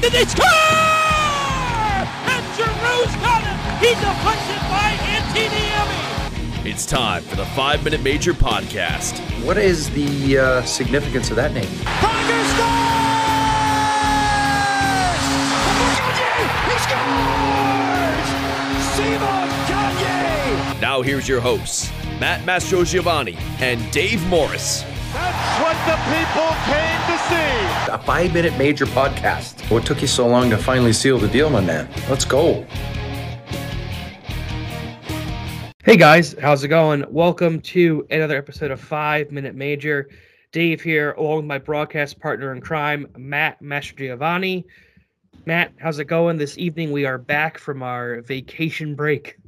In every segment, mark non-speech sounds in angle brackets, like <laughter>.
deflected. They score! And Giroux's got it. He deflects it by Antti Niemi. It's time for the Five Minute Major podcast. What is the uh, significance of that name? Tiger scores! He scores! Simon Gagne! Now here's your hosts, Matt Mastrogiovanni and Dave Morris. That's what the people came to see. A five minute major podcast. What took you so long to finally seal the deal, my man? Let's go. Hey guys, how's it going? Welcome to another episode of Five Minute Major. Dave here, along with my broadcast partner in crime, Matt Mastrogiovanni. Matt, how's it going? This evening we are back from our vacation break.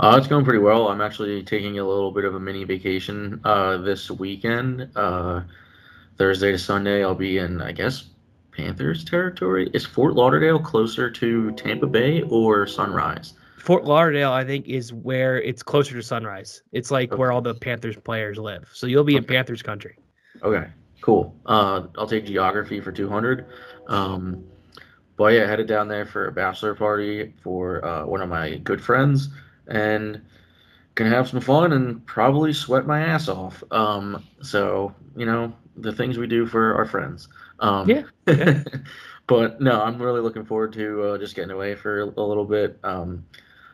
Uh, it's going pretty well. I'm actually taking a little bit of a mini vacation uh, this weekend. Uh, Thursday to Sunday, I'll be in, I guess, Panthers territory. Is Fort Lauderdale closer to Tampa Bay or Sunrise? Fort Lauderdale, I think, is where it's closer to Sunrise. It's like where all the Panthers players live. So you'll be in Panthers country. Okay, cool. Uh, I'll take geography for 200. Um, but yeah, headed down there for a bachelor party for uh, one of my good friends, and gonna have some fun and probably sweat my ass off. Um, so you know the things we do for our friends. Um, Yeah, yeah. <laughs> but no, I'm really looking forward to uh, just getting away for a little bit. Um,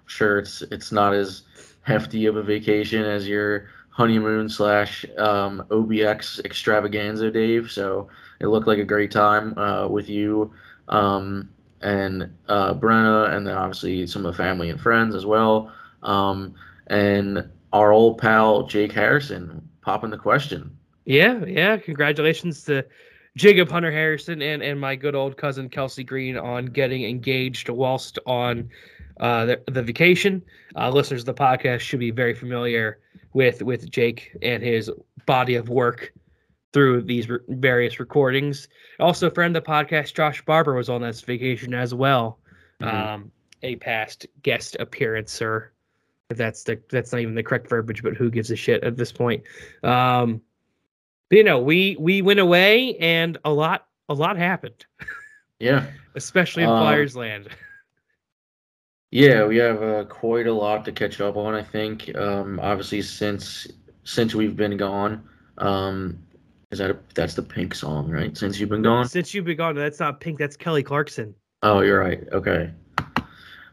sure, it's it's not as hefty of a vacation as your honeymoon slash um, OBX extravaganza, Dave. So it looked like a great time uh, with you um, and uh, Brenna, and then obviously some of the family and friends as well. Um, and our old pal Jake Harrison popping the question. Yeah, yeah. Congratulations to Jacob Hunter Harrison and, and my good old cousin Kelsey Green on getting engaged whilst on uh, the, the vacation. Uh, listeners of the podcast should be very familiar with with Jake and his body of work through these re- various recordings. Also, friend of the podcast, Josh Barber, was on this vacation as well. Mhm. Um, a past guest appearance, or if that's the that's not even the correct verbiage, but who gives a shit at this point? Um, but, you know, we we went away and a lot a lot happened, Yeah. <laughs> especially in Um, Flyers land. <laughs> Yeah, we have uh, quite a lot to catch up on. I think, um, obviously, since since we've been gone, um, is that a, that's the Pink song, right? Since you've been gone. Since you've been gone, that's not Pink, that's Kelly Clarkson. Oh, you're right. Okay.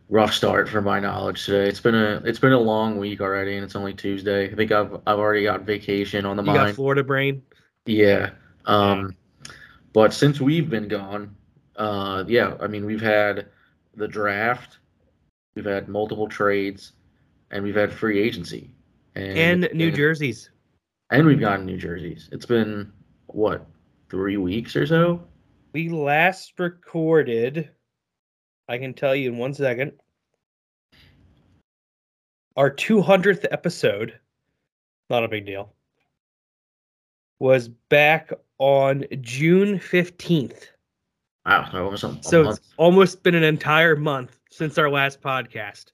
Rough start for my knowledge today. It's been a it's been a long week already, and it's only Tuesday. I think I've I've already got vacation on the You got mind. Florida brain. Yeah. Um, but since we've been gone, uh, yeah, I mean, we've had the draft, we've had multiple trades, and we've had free agency. And, And New Jersey's. And we've gotten New Jerseys. It's been, what, three weeks or so? We last recorded, I can tell you in one second, our 200th episode, not a big deal, was back on June 15th. Wow, so almost a, So month. it's almost been an entire month since our last podcast.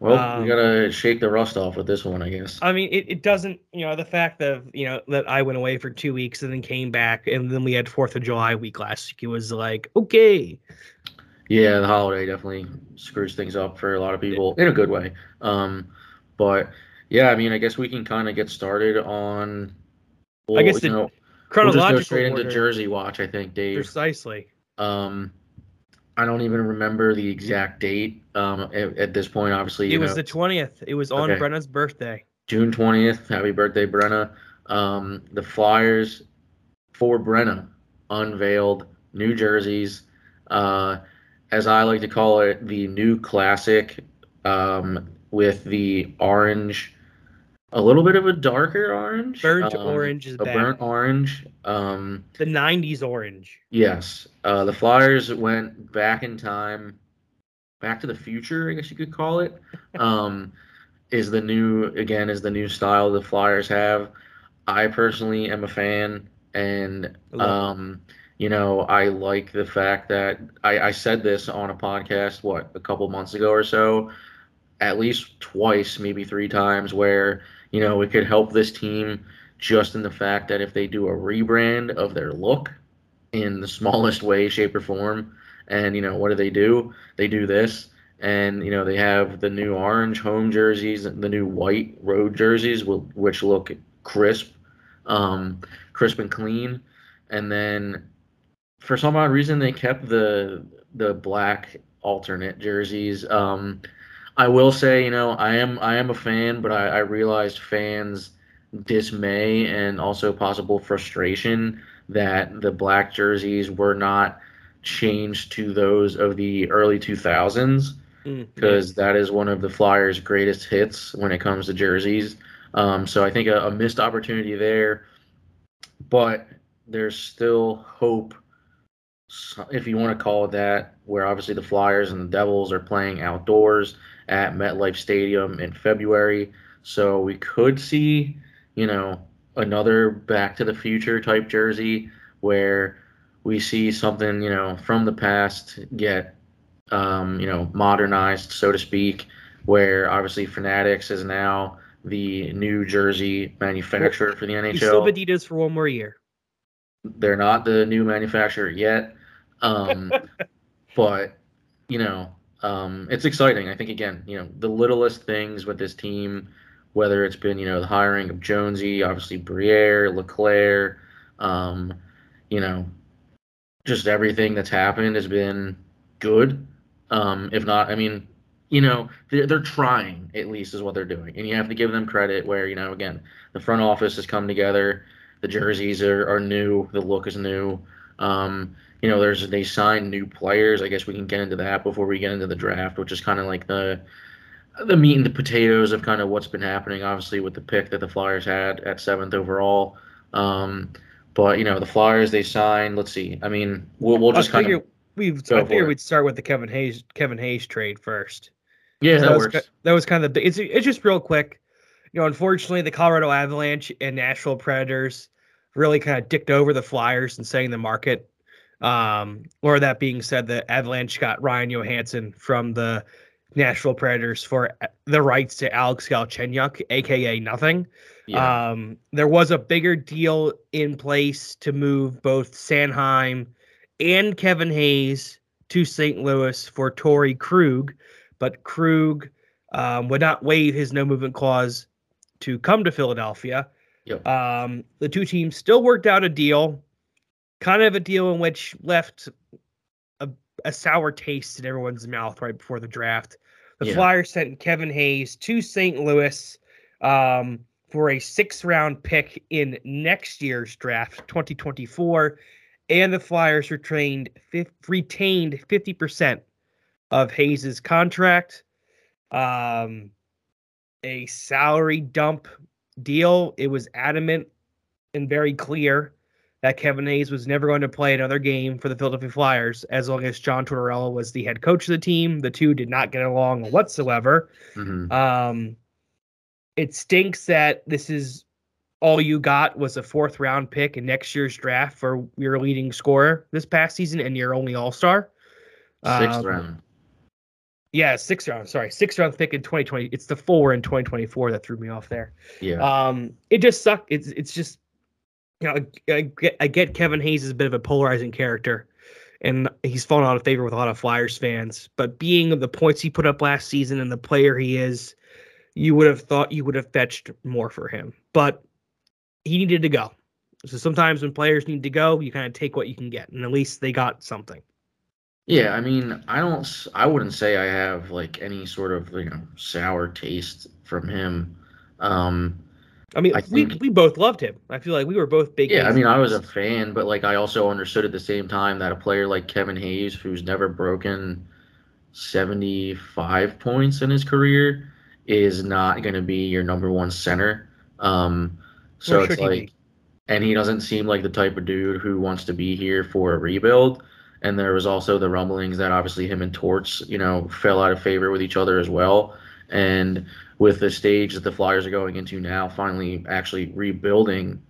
Well, um, we gotta shake the rust off with this one, I guess. I mean, it, it doesn't, you know, the fact that, you know, that I went away for two weeks and then came back and then we had 4th of July week last week. It was like, okay. Yeah, the holiday definitely screws things up for a lot of people in a good way. Um, but yeah, I mean, I guess we can kind of get started on. Well, guess you the know, we'll Chronological just go straight into Jersey Watch. I think, Dave. Precisely. Um, I don't even remember the exact date. Um, at, at this point, obviously, It was know, the 20th. It was on Okay. Brenna's birthday. June twentieth. Happy birthday, Brenna. Um, the Flyers for Brenna unveiled new jerseys. Uh, as I like to call it, the new classic um, with the orange, a little bit of a darker orange. Burnt um, orange is a back. burnt orange. Um, The 90s orange. yes, uh, the Flyers went back in time, back to the future, I guess you could call it. <laughs> Um, is the new again is the new style the Flyers have. I personally am a fan, and You know I like the fact that I, I said this on a podcast what a couple months ago or so, at least twice, maybe three times, where you know it could help this team just in the fact that if they do a rebrand of their look, in the <laughs> smallest way, shape, or form. And you know, what do they do? They do this, and you know, they have the new orange home jerseys, the new white road jerseys, which look crisp, um, crisp and clean. And then, for some odd reason, they kept the the black alternate jerseys. Um, I will say, you know, I am I am a fan, but I, I realized fans' dismay and also possible frustration that the black jerseys were not changed to those of the early 2000s because mm, that is one of the Flyers' greatest hits when it comes to jerseys. Um, so I think a, a missed opportunity there, but there's still hope, if you want to call it that, where obviously the Flyers and the Devils are playing outdoors at MetLife Stadium in February. So we could see, you know, another Back to the Future type jersey where we see something, you know, from the past get, um, you know, modernized, so to speak, where obviously Fanatics is now the new jersey manufacturer for the NHL. Still Adidas for one more year. They're not the new manufacturer yet, um, but you know, um, it's exciting. I think again, you know, the littlest things with this team, whether it's been you know the hiring of Jonesy, obviously Briere, Leclaire, um, you know, just everything that's happened has been good. Um, if not, I mean, you know, they're, they're trying at least is what they're doing, and you have to give them credit. Where you know, again, the front office has come together. The jerseys are, are new. The look is new. Um, you know, there's they signed new players. I guess we can get into that before we get into the draft, which is kind of like the the meat and the potatoes of kind of what's been happening. Obviously, with the pick that the Flyers had at seventh overall. Um, but you know, the Flyers they signed. Let's see. I mean, we'll we'll just kind of. We I figured we'd start with the Kevin Hayes Kevin Hayes trade first. Yeah, that, that works. Was, that was kind of the. It's it's just real quick. You know, unfortunately, the Colorado Avalanche and Nashville Predators really kind of dicked over the Flyers and setting the market um, or that being said, the Avalanche got Ryan Johansen from the Nashville Predators for the rights to Alex Galchenyuk, aka nothing. Yeah. Um, there was a bigger deal in place to move both Sanheim and Kevin Hayes to St. Louis for Torey Krug, but Krug um, would not waive his no movement clause to come to Philadelphia. Yep. Um, the two teams still worked out a deal kind of a deal in which left a, a sour taste in everyone's mouth right before the draft. The yeah. Flyers sent Kevin Hayes to St. Louis um, for a six round pick in next year's draft, 2024. And the Flyers retained, retained 50% of Hayes's contract. Um, a salary dump deal. It was adamant and very clear that Kevin Hayes was never going to play another game for the Philadelphia Flyers as long as John Tortorella was the head coach of the team. The two did not get along whatsoever. Mm-hmm. Um, it stinks that this is all you got was a fourth round pick in next year's draft for your leading scorer this past season and your only All Star. Sixth um, round. Yeah, six round. Sorry, six round pick in 2020. It's the four in 2024 that threw me off there. Yeah. Um, it just sucked. It's it's just you know, I, I, get, I get Kevin Hayes is a bit of a polarizing character, and he's fallen out of favor with a lot of Flyers fans. But being the points he put up last season and the player he is, you would have thought you would have fetched more for him. But he needed to go. So sometimes when players need to go, you kind of take what you can get, and at least they got something. Yeah, I mean, I don't, I wouldn't say I have like any sort of you know sour taste from him. Um, I mean, I we think, we both loved him. I feel like we were both big. Yeah, I mean, I was a fan, but like I also understood at the same time that a player like Kevin Hayes, who's never broken seventy five points in his career, is not going to be your number one center. Um, so it's like, and he doesn't seem like the type of dude who wants to be here for a rebuild. And there was also the rumblings that obviously him and Torts, you know, fell out of favor with each other as well. And with the stage that the Flyers are going into now, finally actually rebuilding,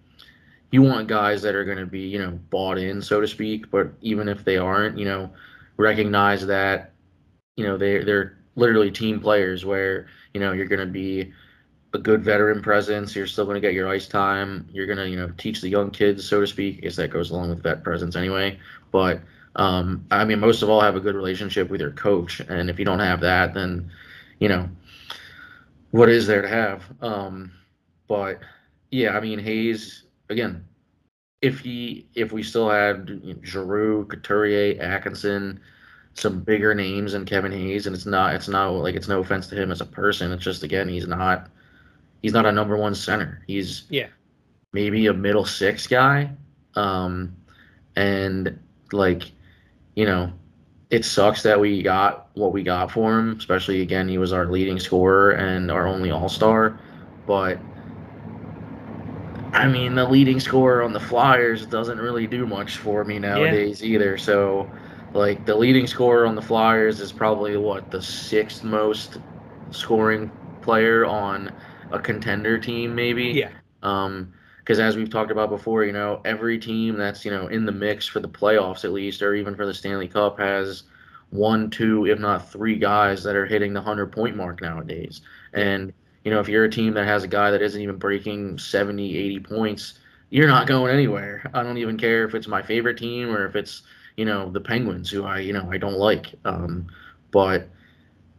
you want guys that are going to be, you know, bought in, so to speak. But even if they aren't, you know, recognize that, you know, they they're literally team players where you know you're going to be a good veteran presence. You're still going to get your ice time. You're going to, you know, teach the young kids, so to speak. I guess that goes along with vet presence anyway. But um, I mean, most of all, have a good relationship with your coach. And if you don't have that, then, you know, what is there to have? Um, but yeah, I mean, Hayes again. If he, if we still had you know, Giroux, Couturier, Atkinson, some bigger names than Kevin Hayes, and it's not, it's not like it's no offense to him as a person. It's just again, he's not he's not a number one center. He's Yeah. maybe a middle six guy. Um, and like, you know, it sucks that we got what we got for him, especially again, he was our leading scorer and our only all star. But I mean, the leading scorer on the Flyers doesn't really do much for me nowadays either. So, like, the leading scorer on the Flyers is probably what the sixth most scoring player on a contender team, maybe. Yeah. Um, because as we've talked about before, you know, every team that's you know in the mix for the playoffs at least, or even for the Stanley Cup, has one, two, if not three guys that are hitting the hundred point mark nowadays. And you know, if you're a team that has a guy that isn't even breaking 70, 80 points, you're not going anywhere. I don't even care if it's my favorite team or if it's you know the Penguins, who I you know I don't like. Um, but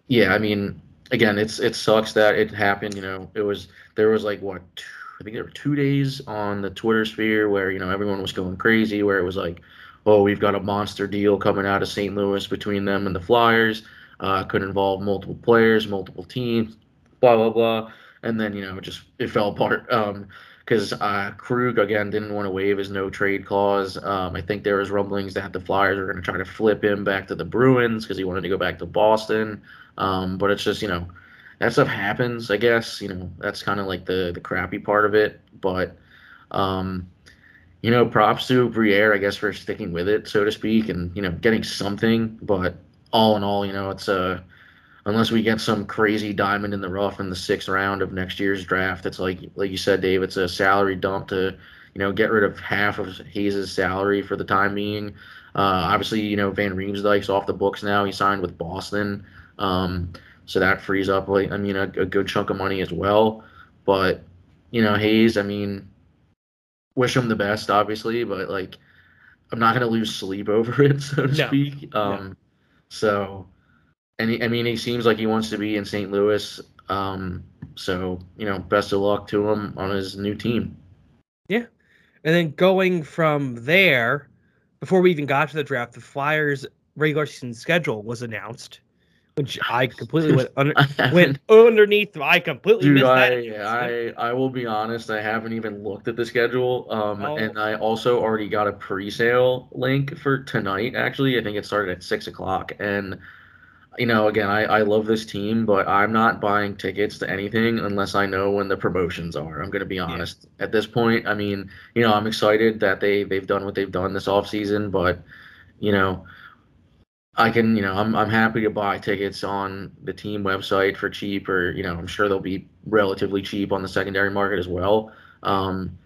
yeah, I mean, again, it's it sucks that it happened. You know, it was there was like what two, I think there were two days on the Twitter sphere where you know everyone was going crazy, where it was like, oh, we've got a monster deal coming out of St. Louis between them and the Flyers. Uh, could involve multiple players, multiple teams, blah blah blah, and then you know just it fell apart. Um, because uh, Krug again didn't want to waive his no trade clause. Um, I think there was rumblings that the Flyers were going to try to flip him back to the Bruins because he wanted to go back to Boston. Um, but it's just you know that stuff happens. I guess you know that's kind of like the the crappy part of it. But um, you know, props to Briere, I guess, for sticking with it, so to speak, and you know getting something. But all in all, you know, it's a uh, unless we get some crazy diamond in the rough in the sixth round of next year's draft. It's like like you said, Dave. It's a salary dump to you know get rid of half of Hayes' salary for the time being. Uh, obviously, you know Van Riemsdyk's off the books now. He signed with Boston, um, so that frees up like I mean a, a good chunk of money as well. But you know Hayes, I mean, wish him the best, obviously, but like I'm not gonna lose sleep <laughs> over it, so to No. speak. Um, so and he, I mean, he seems like he wants to be in St. Louis. Um, so you know, best of luck to him on his new team. Yeah, and then going from there, before we even got to the draft, the Flyers regular season schedule was announced, which <laughs> I completely went, under, <laughs> went underneath. I completely Dude, missed I, that. I I will be honest. I haven't even looked at the schedule. Um, Oh. and I also already got a pre-sale link for tonight. Actually, I think it started at six o'clock. And you know, again, I I love this team, but I'm not buying tickets to anything unless I know when the promotions are. I'm gonna be honest. At this point, I mean, you know, I'm excited that they they've done what they've done this off season, but you know. I can, you know, I'm I'm happy to buy tickets on the team website for cheap, or you know, I'm sure they'll be relatively cheap on the secondary market as well. Um,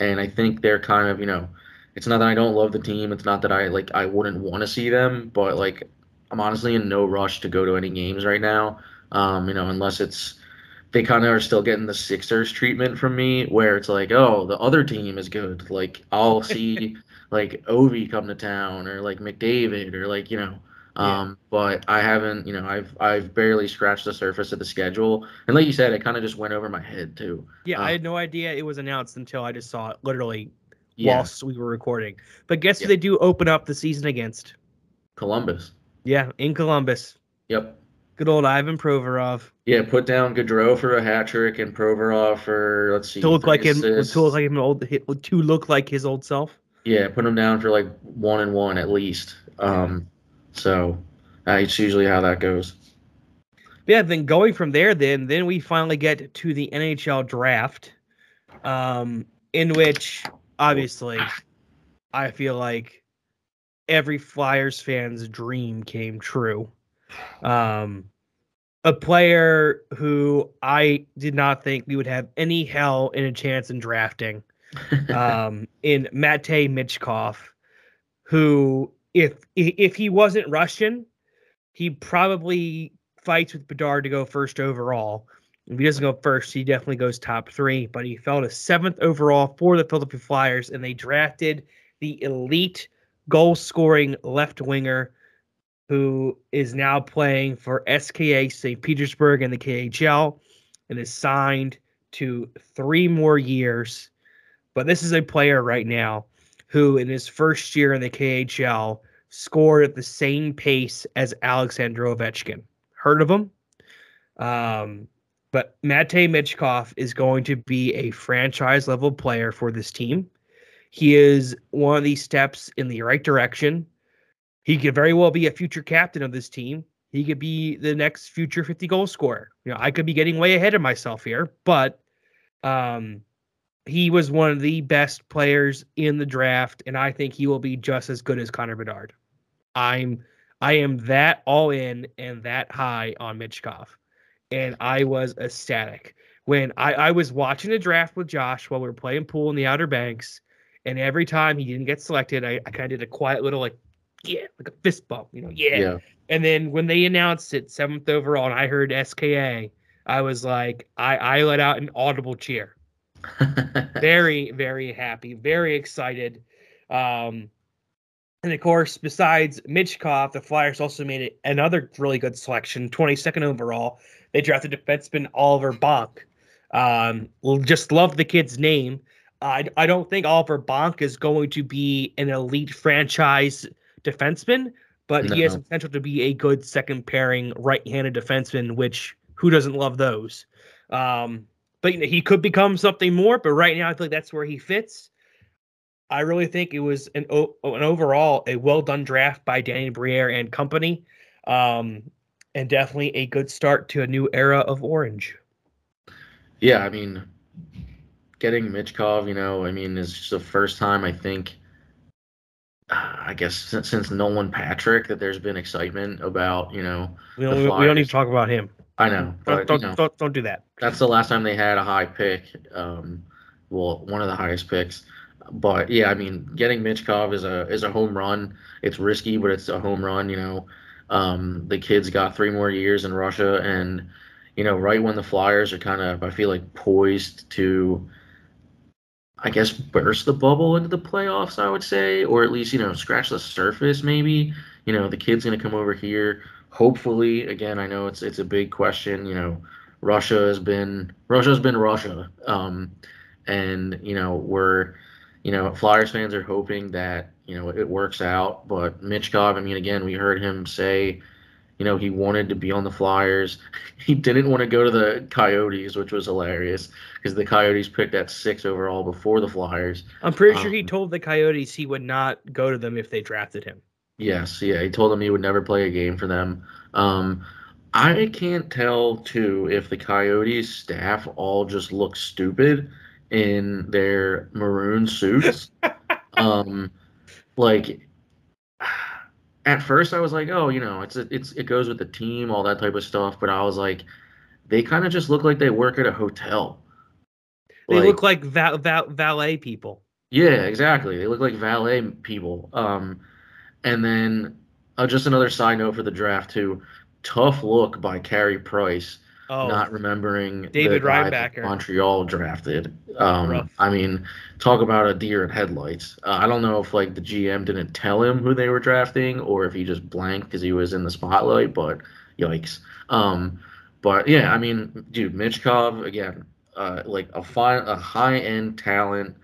and I think they're kind of, you know, it's not that I don't love the team. It's not that I like I wouldn't want to see them, but like I'm honestly in no rush to go to any games right now. Um, you know, unless it's they kind of are still getting the Sixers treatment from me, where it's like, oh, the other team is good. Like I'll see <laughs> like Ovi come to town, or like McDavid, or like you know. Yeah. Um, but I haven't, you know, I've I've barely scratched the surface of the schedule, and like you said, it kind of just went over my head too. Yeah, I had no idea it was announced until I just saw it literally Yeah, whilst we were recording. But guess Yeah. who they do open up the season against? Columbus. Yeah, in Columbus. Yep. Good old Ivan Provorov. Yeah, put down Gaudreau for a hat trick and Provorov for let's see. To look like him assists. to look like him old to look like his old self. Yeah, put him down for like one and one at least. Um, so uh, it's usually how that goes. Yeah, then going from there, then then we finally get to the NHL draft, um, in which obviously I feel like every Flyers fan's dream came true. Um, a player who I did not think we would have any hell in a chance in drafting, <laughs> um, in Matvei Michkov, who if if he wasn't Russian, he probably fights with Bedard to go first overall. If he doesn't go first, he definitely goes top three. But he fell to seventh overall for the Philadelphia Flyers, and they drafted the elite goal scoring left winger who is now playing for SKA St. Petersburg in the KHL and is signed to three more years. But this is a player right now who, in his first year in the KHL, scored at the same pace as Alexander Ovechkin. Heard of him? Um, but Matvei Michkov is going to be a franchise level player for this team. He is one of these steps in the right direction. He could very well be a future captain of this team. He could be the next future 50 goal scorer. You know, I could be getting way ahead of myself here, but um, he was one of the best players in the draft, and I think he will be just as good as Connor Bedard. I'm I am that all in and that high on Michkov. And I was ecstatic when I, I was watching a draft with Josh while we were playing pool in the Outer Banks. And every time he didn't get selected, I, I kind of did a quiet little like, yeah, like a fist bump, you know, yeah. Yeah. And then when they announced it seventh overall and I heard SKA, I was like, I, I let out an audible cheer. <laughs> very, very happy, very excited. Um, and of course, besides Michkov, the Flyers also made it another really good selection, 22nd overall. They drafted defenseman Oliver Bonk. Um, just love the kid's name. I, I don't think Oliver Bonk is going to be an elite franchise defenseman, but he has potential to be a good second pairing right-handed defenseman, which who doesn't love those? Um, but you know, he could become something more. But right now, I feel like that's where he fits. I really think it was an o- an overall a well done draft by Danny Briere and company, um, and definitely a good start to a new era of Orange. Yeah, I mean, getting Michkov, you know, I mean, is just the first time I think, uh, I guess since, since Nolan Patrick that there's been excitement about, you know, We don't, we don't need to talk about him. I know, Don't but don't, you know, don't, don't do that. that's the last time they had a high pick. Um, well, one of the highest picks. But yeah, I mean, getting Michkov is a is a home run. It's risky, but it's a home run. You know, um, the kid's got three more years in Russia, and you know, right when the Flyers are kind of, I feel like, poised to, I guess, burst the bubble into the playoffs. I would say, or at least you know, scratch the surface. Maybe you know, the kid's gonna come over here. Hopefully, again, I know it's it's a big question. You know, Russia has been Russia's been Russia, um, and you know we're you know Flyers fans are hoping that you know it works out. But Michkov, I mean, again, we heard him say, you know, he wanted to be on the Flyers. <laughs> He didn't want to go to the Coyotes, which was hilarious because the Coyotes picked at six overall before the Flyers. I'm pretty sure he Um, told the Coyotes he would not go to them if they drafted him. Yes, yeah, he told them he would never play a game for them. Um, I can't tell too if the Coyotes staff all just look stupid in their maroon suits. <laughs> um, like at first I was like, oh, you know, it's it's it goes with the team, all that type of stuff. But I was like, they kind of just look like they work at a hotel. They look like val- val- valet people. Yeah, exactly. They look like valet people. Um, and then uh, just another side note for the draft too. Tough look by Carey Price, Oh, not remembering David the guy that Reinbacher. Montreal drafted. Um, I mean, talk about a deer in headlights. Uh, I don't know if like the GM didn't tell him who they were drafting or if he just blanked because he was in the spotlight. But yikes. Um, but yeah, I mean, dude, Michkov again, uh, like a fine, a high end talent.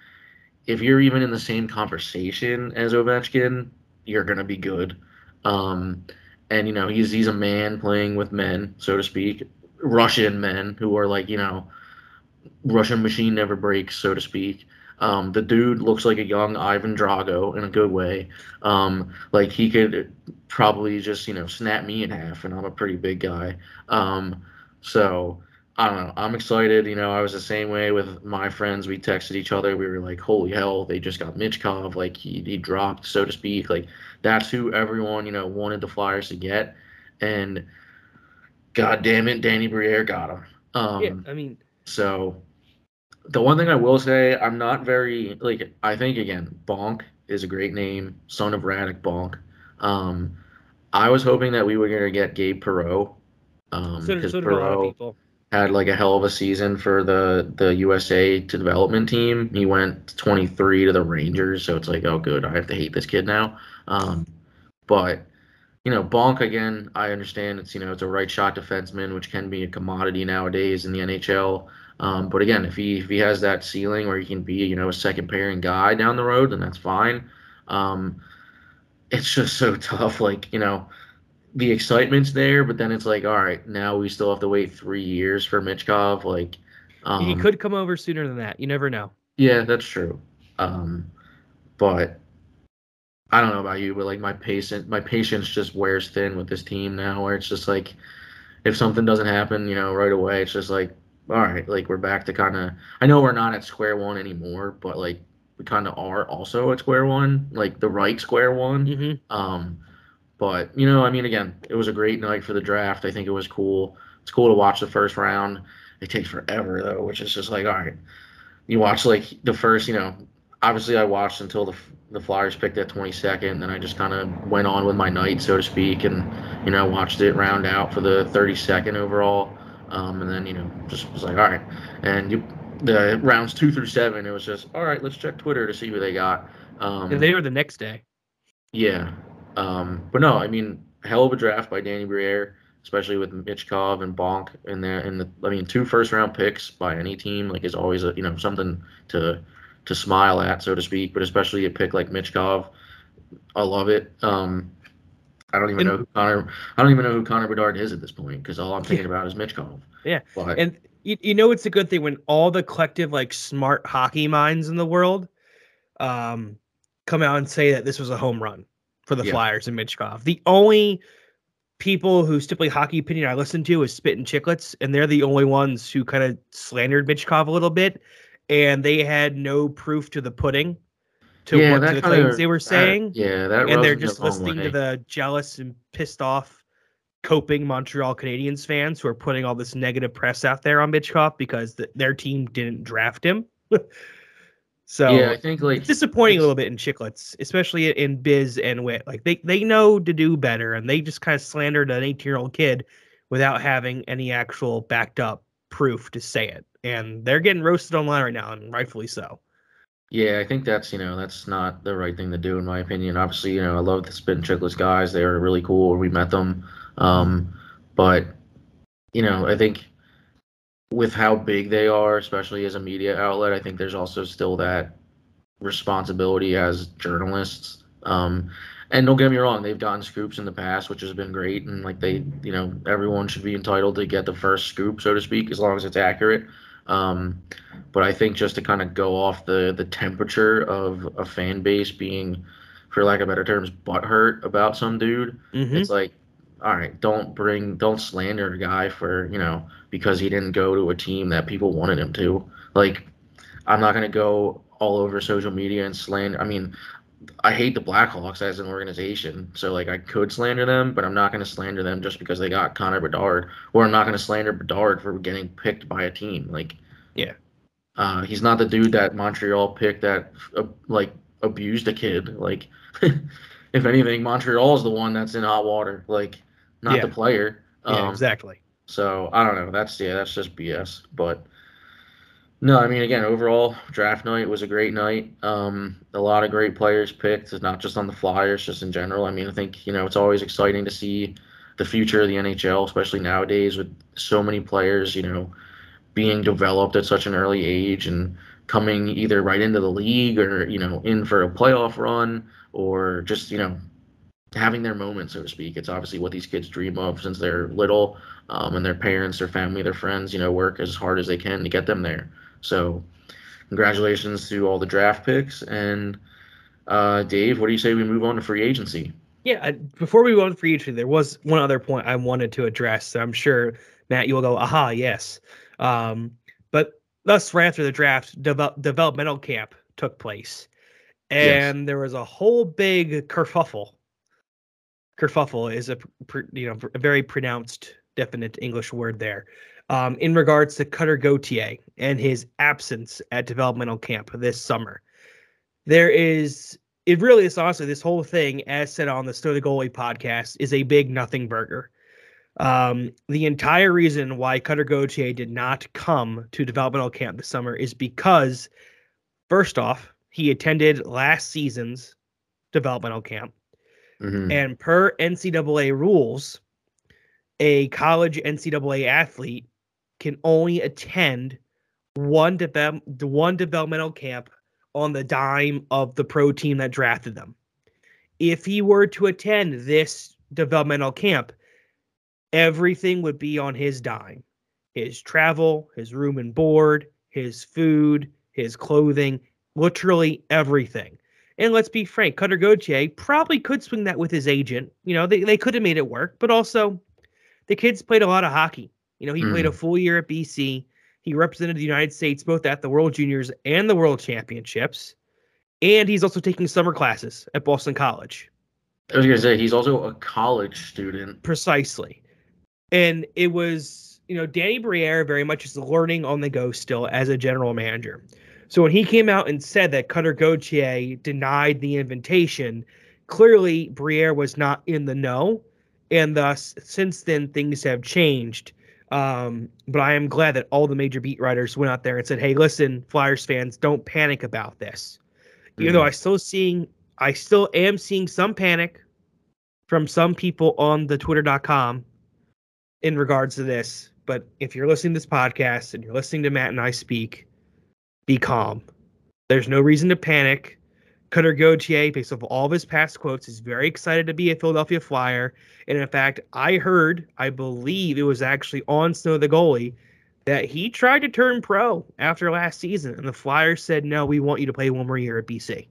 If you're even in the same conversation as Ovechkin, you're gonna be good. Um, and you know he's he's a man playing with men, so to speak, Russian men who are like you know, Russian machine never breaks, so to speak. Um, the dude looks like a young Ivan Drago in a good way. Um, like he could probably just you know snap me in half, and I'm a pretty big guy. Um, so I don't know. I'm excited. You know, I was the same way with my friends. We texted each other. We were like, "Holy hell! They just got Michkov. Like he, he dropped, so to speak. Like that's who everyone you know wanted the Flyers to get." And God damn it, Danny Briere got him. Um, yeah. I mean, so the one thing I will say, I'm not very like I think again, Bonk is a great name, son of Radek Bonk. Um, I was hoping that we were gonna get Gabe Perreault. Um, so, because so did a lot of Perreault, people. Had like a hell of a season for the the USA to development team. He went 23 to the Rangers, so it's like, oh, good. I have to hate this kid now. Um, but you know, Bonk again. I understand it's you know it's a right shot defenseman, which can be a commodity nowadays in the NHL. Um, but again, if he if he has that ceiling where he can be you know a second pairing guy down the road, then that's fine. Um, it's just so <laughs> tough. Like you know, the excitement's there, but then it's like, all right, now we still have to wait three years for Michkov. Like, um, he could come over sooner than that. You never know. Yeah, that's true. Um, but I don't know about you, but like my patience, my patience just wears thin with this team now. Where it's just like, if something doesn't happen, you know, right away, it's just like, all right, like we're back to kind of. I know we're not at square one anymore, but like we kind of are also at square one, like the right square one. Mm-hmm. Um, but you know, I mean, again, it was a great night for the draft. I think it was cool. It's cool to watch the first round. It takes forever though, which is just like, all right, you watch like the first, you know, obviously I watched until the the Flyers picked that 22nd, and then I just kind of went on with my night, so to speak, and you know, watched it round out for the 32nd overall. Um, and then you know, just was like, all right, and you the rounds two through seven, it was just all right. Let's check Twitter to see who they got. Um, And they were the next day. yeah, um, but no, I mean, hell of a draft by Danny Briere, especially with Michkov and Bonk in there. And the, I mean, two first round picks by any team like is always a you know something to to smile at, so to speak. But especially a pick like Michkov, I love it. Um, I don't even And- know who Connor. I don't even know who Connor Bedard is at this point because all I'm thinking about is Michkov. Yeah, But And you, you know it's a good thing when all the collective like smart hockey minds in the world um come out and say that this was a home run for the Yeah. Flyers and Michkov. The only people who stipulate hockey opinion I listen to is Spit and Chicklets, and they're the only ones who kind of slandered Michkov a little bit, and they had no proof to the pudding to yeah, what to the kinda- they were saying yeah, that and they're just the listening way. to the jealous and pissed off coping Montreal Canadiens fans who are putting all this negative press out there on Michkov because th- their team didn't draft him. <laughs> so yeah, I think like it's disappointing a little bit in Chicklets, especially in Biz and Whit. Like they they know to do better, and they just kind of slandered an 18 year old kid without having any actual backed up proof to say it. And they're getting roasted online right now, and rightfully so. Yeah, I think that's you know that's not the right thing to do in my opinion. Obviously, you know I love the Spit and Chicklets guys; they are really cool. We met them, um, but you know I think with how big they are, especially as a media outlet, I think there's also still that responsibility as journalists. Um, and don't get me wrong, they've gotten scoops in the past, which has been great, and like they, you know, everyone should be entitled to get the first scoop, so to speak, as long as it's accurate. Um, but I think just to kind of go off the the temperature of a fan base being, for lack of better terms, butthurt about some dude, Mm-hmm. it's like, all right, don't bring, don't slander a guy for you know because he didn't go to a team that people wanted him to. Like, I'm not gonna go all over social media and slander. I mean, I hate the Blackhawks as an organization, so like I could slander them, but I'm not gonna slander them just because they got Connor Bedard, or I'm not gonna slander Bedard for getting picked by a team. Like, Yeah. uh, he's not the dude that Montreal picked that uh, like abused a kid. Like, <laughs> if anything, Montreal is the one that's in hot water. Like, not Yeah. the player. Yeah, Um, exactly. so I don't know. That's yeah, that's just BS. But no, I mean again, overall draft night was a great night. Um, a lot of great players picked, not just on the Flyers, just in general. I mean, I think you know it's always exciting to see the future of the NHL, especially nowadays with so many players, you know, being developed at such an early age and coming either right into the league or you know in for a playoff run or just you know having their moment, so to speak. It's obviously what these kids dream of since they're little, um, and their parents, their family, their friends, you know, work as hard as they can to get them there. So, congratulations to all the draft picks. And uh, Dave, what do you say we move on to free agency? Yeah, I- before we on free agency, there was one other point I wanted to address. So I'm sure Matt, you will go, aha, yes. Um, but thus, right after the draft, devel- developmental camp took place, Yes. and there was a whole big kerfuffle. Kerfuffle is a you know a very pronounced, definite English word there. Um, in regards to Cutter Gauthier and his absence at developmental camp this summer, there is it really is honestly this whole thing, as said on the Snow the Goalie podcast, is a big nothing burger. Um, the entire reason why Cutter Gauthier did not come to developmental camp this summer is because, first off, he attended last season's developmental camp. Mhm. And per NCAA rules, a college NCAA athlete can only attend one develop one developmental camp on the dime of the pro team that drafted them. If he were to attend this developmental camp, everything would be on his dime. His travel, his room and board, his food, his clothing, literally everything. And let's be frank, Cutter Gauthier probably could swing that with his agent. You know, they, they could have made it work, but also the kid's played a lot of hockey. You know, he played a mm-hmm. full year at BC. He represented the United States both at the World Juniors and the World Championships. And he's also taking summer classes at Boston College. I was gonna say he's also a college student. Precisely. And it was, you know, Danny Briere very much is learning on the go still as a general manager. So when he came out and said that Cutter Gauthier denied the invitation, clearly Briere was not in the know. And thus, since then, things have changed. Um, but I am glad that all the major beat writers went out there and said, "Hey, listen, Flyers fans, don't panic about this." Even though I still seeing, I still am seeing some panic from some people on the Twitter.com in regards to this. But if you're listening to this podcast and you're listening to Matt and I speak, be calm. There's no reason to panic. Cutter Gauthier, based off all of his past quotes, is very excited to be a Philadelphia Flyer. And in fact, I heard, I believe it was actually on Snow the goalie, that he tried to turn pro after last season, and the Flyers said, "No, we want you to play one more year at BC."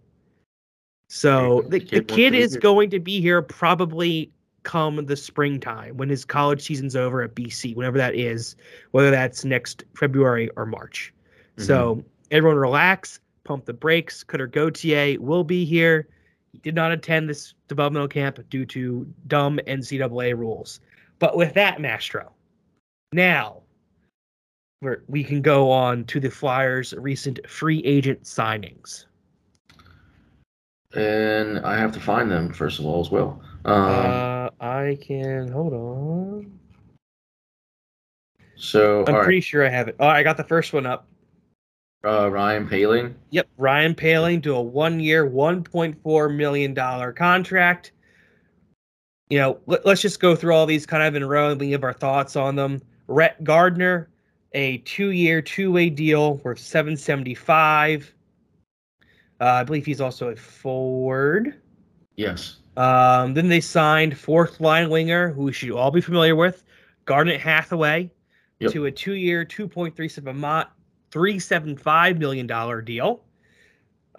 So the, The kid wants kid to be is going to be here probably come the springtime when his college season's over at BC, whenever that is, whether that's next February or March. So everyone relax, pump the brakes. Cutter Gauthier will be here. He did not attend this developmental camp due to dumb NCAA rules. But with that, Mastro, now we're, we can go on to the Flyers' recent free agent signings. and I have to find them first of all as well. Um, uh, I can hold on. so I'm all right, pretty sure I have it. Oh, I got the first one up. Uh, Ryan Poehling. Yep, Ryan Poehling to a one-year, $1.4 million contract. You know, let, us just go through all these kind of in a row and we give our thoughts on them. Rhett Gardner, a two-year, two-way deal worth 775. Uh, I believe he's also a forward. Yes. Um, then they signed fourth line winger, who we should all be familiar with, Garnet Hathaway, Yep. to a two-year, two point three seven three seven five million dollar deal.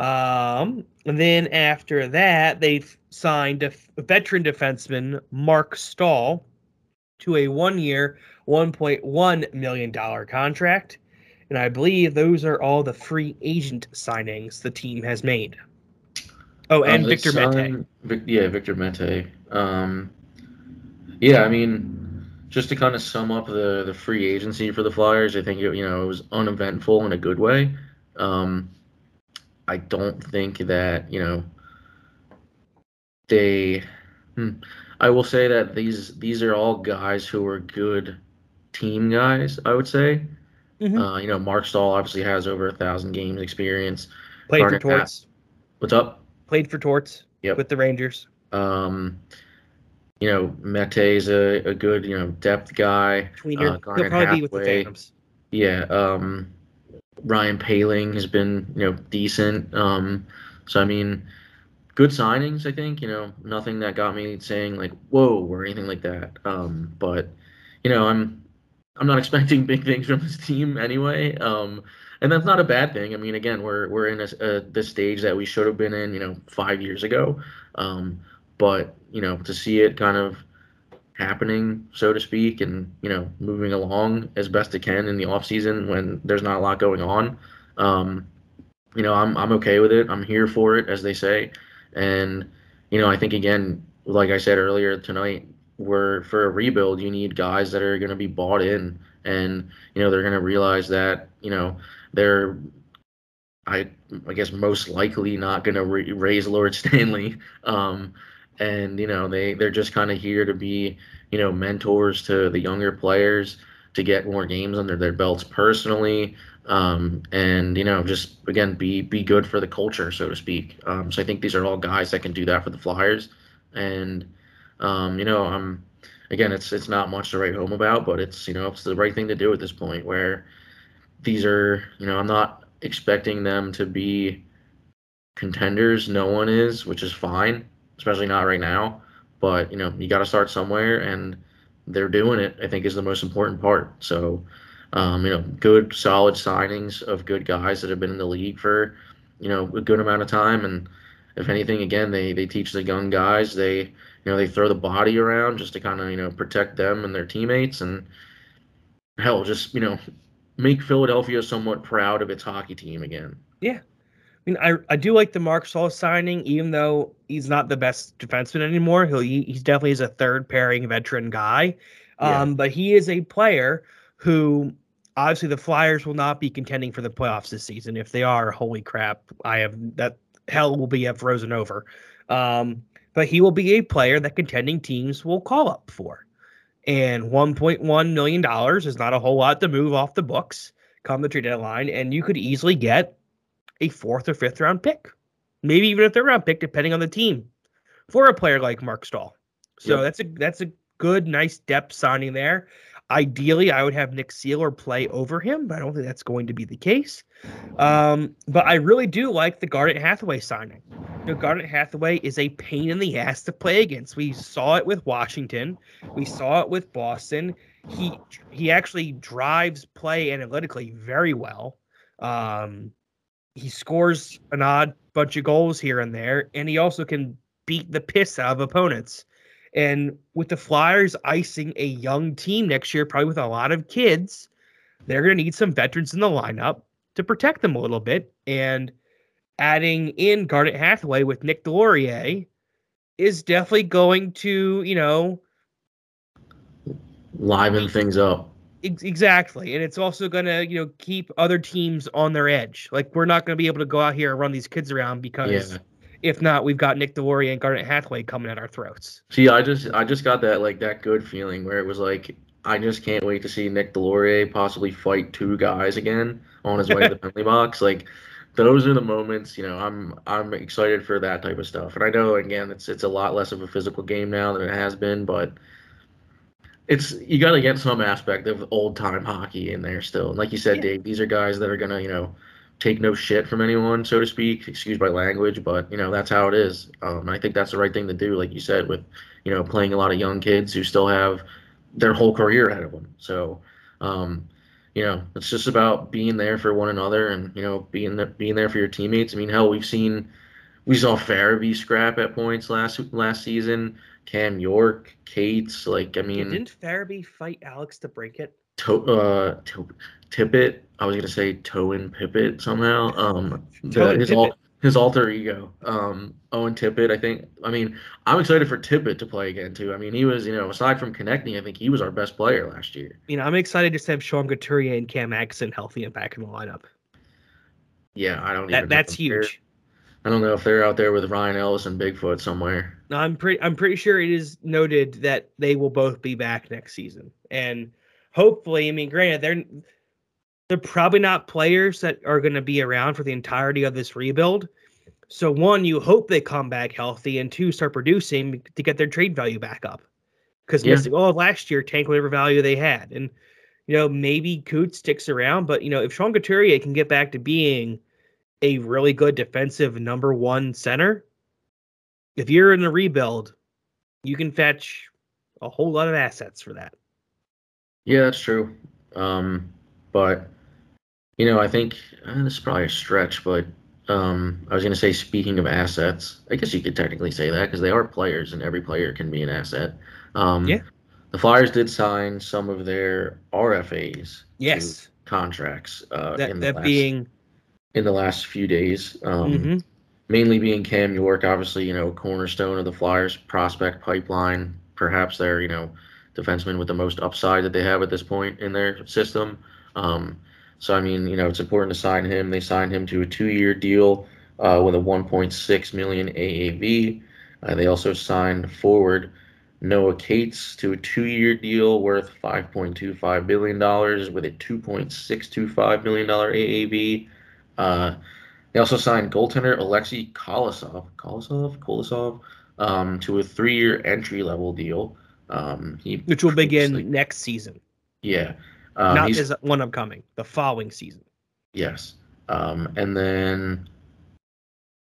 Um, and then after that, they signed a veteran defenseman Marc Staal to a one point one million dollar contract. And I believe those are all the free agent signings the team has made. Oh, and Um, Victor Mete. Vic- yeah, Victor Mete. Um, yeah, I mean, just to kind of sum up the the free agency for the Flyers, I think it, you know it was uneventful in a good way. Um, I don't think that you know they. Hmm, I will say that these these are all guys who are good team guys. I would say. Mhm. Uh, you know, Marc Staal obviously has over a thousand games experience. Played for Torts. What's up? Played for Torts Yep. with the Rangers. Um, you know, Mete's a, a good, you know, depth guy. Tweener. Uh, He'll probably be with the Phantoms. Yeah. Um, Ryan Poehling has been, you know, decent. Um, so I mean, good signings. I think you know nothing that got me saying like whoa or anything like that. Um, but you know, I'm I'm not <laughs> expecting big things from this team anyway. Um, and that's not a bad thing. I mean, again, we're we're in a, a the stage that we should have been in, you know, five years ago. Um, but you know, to see it kind of happening, so to speak, and you know, moving along as best it can in the off season when there's not a lot going on. Um, you know, I'm I'm okay with it. I'm here for it, as they say. And you know, I think again, like I said earlier tonight, we're for a rebuild, you need guys that are going to be bought in, and you know, they're going to realize that you know they're. I I guess most likely not going to re- raise Lord <laughs> Stanley, um, and you know they they're just kind of here to be you know mentors to the younger players to get more games under their belts personally um, and you know just again be be good for the culture so to speak. Um, so i think these are all guys that can do that for the flyers and um, you know i'm again it's it's not much to write home about but it's you know it's the right thing to do at this point where these are you know i'm not expecting them to be contenders. No one is which is fine especially not right now but you know you got to start somewhere and they're doing it i think is the most important part so um, you know, good solid signings of good guys that have been in the league for, you know, a good amount of time. And if anything, again, they they teach the young guys. They you know they throw the body around just to kind of you know protect them and their teammates and hell, just you know make Philadelphia somewhat proud of its hockey team again. Yeah. I mean, I, I do like the Marc Staal signing, even though he's not the best defenseman anymore. He'll he, he's definitely is a third pairing veteran guy, um, yeah. but he is a player who obviously the Flyers will not be contending for the playoffs this season. If they are, holy crap, I have that hell will be frozen over. Um, but he will be a player that contending teams will call up for. And $1.1 million is not a whole lot to move off the books come the trade deadline. And you could easily get a fourth or fifth round pick, maybe even a third round pick, depending on the team, for a player like Marc Staal. So yep. that's a that's a good, nice depth signing there. Ideally, I would have Nick Seeler play over him, but I don't think that's going to be the case. Um, but I really do like the Garnet Hathaway signing. You know, Garnet Hathaway is a pain in the ass to play against. We saw it with Washington. We saw it with Boston. He he actually drives play analytically very well. Um, he scores an odd bunch of goals here and there, and he also can beat the piss out of opponents. And with the Flyers icing a young team next year, probably with a lot of kids, they're going to need some veterans in the lineup to protect them a little bit. And adding in Garnet Hathaway with Nick Deslauriers is definitely going to, you know, liven things up. Exactly. And it's also going to, you know, keep other teams on their edge. Like, we're not going to be able to go out here and run these kids around because. Yeah if not, we've got Nick Deslauriers and Garnet Hathaway coming at our throats. See, I just I just got that like that good feeling where it was like I just can't wait to see Nick Deslauriers possibly fight two guys again on his way to the <laughs> penalty box. Like those are the moments, you know, I'm I'm excited for that type of stuff. And I know again it's it's a lot less of a physical game now than it has been, but it's you got to get some aspect of old time hockey in there still. And like you said, yeah. Dave, these are guys that are gonna you know take no shit from anyone, so to speak. Excuse my language, but you know that's how it is. Um, I think that's the right thing to do, like you said, with you know playing a lot of young kids who still have their whole career ahead of them. So, um, you know, it's just about being there for one another and you know being there, being there for your teammates. I mean, hell, we've seen we saw Farabee scrap at points last last season. Cam York, Cates, like I mean, didn't Farabee fight Alex DeBrincat? To, uh, to, Tippett. I was gonna say Towan Pippett somehow. <laughs> Um, the, his all his alter ego. Um, Owen Tippett. I think. I mean, I'm excited for Tippett to play again too. I mean, he was you know aside from Konecny, I think he was our best player last year. You know, I'm excited to have Sean Couturier and Cam Atkinson healthy and back in the lineup. Yeah, I don't. That, that's huge. I don't know if they're out there with Ryan Ellis and Bigfoot somewhere. No, I'm pretty. I'm pretty sure it is noted that they will both be back next season, and hopefully, I mean, granted, they're they're probably not players that are going to be around for the entirety of this rebuild. So one, you hope they come back healthy, and two, start producing to get their trade value back up. Because yeah. oh, last year tank whatever value they had, and you know maybe Coots sticks around, but you know if Sean Couturier can get back to being a really good defensive number one center, if you're in a rebuild, you can fetch a whole lot of assets for that. Yeah, that's true. Um, but you know, I think uh, this is probably a stretch, but um, I was going to say, speaking of assets, I guess you could technically say that because they are players, and every player can be an asset. Um, yeah. The Flyers did sign some of their RFAs. Yes. contracts. Uh, that, in that last, being in the last few days. Um, mm-hmm. Mainly being Cam York, obviously, you know, cornerstone of the Flyers prospect pipeline. Perhaps they're, you know, defenseman with the most upside that they have at this point in their system. Um, so I mean, you know, it's important to sign him. They signed him to a two-year deal uh, with a 1.6 million AAV. Uh, they also signed forward Noah Cates to a two-year deal worth $5.25 billion with a $2.625 million AAV. Uh, they also signed goaltender Alexei Kolosov, Kolosov, Kolosov, um, to a three-year entry-level deal. Um, he which will begin next season, Yeah, um, not this one upcoming, the following season. yes, um, and then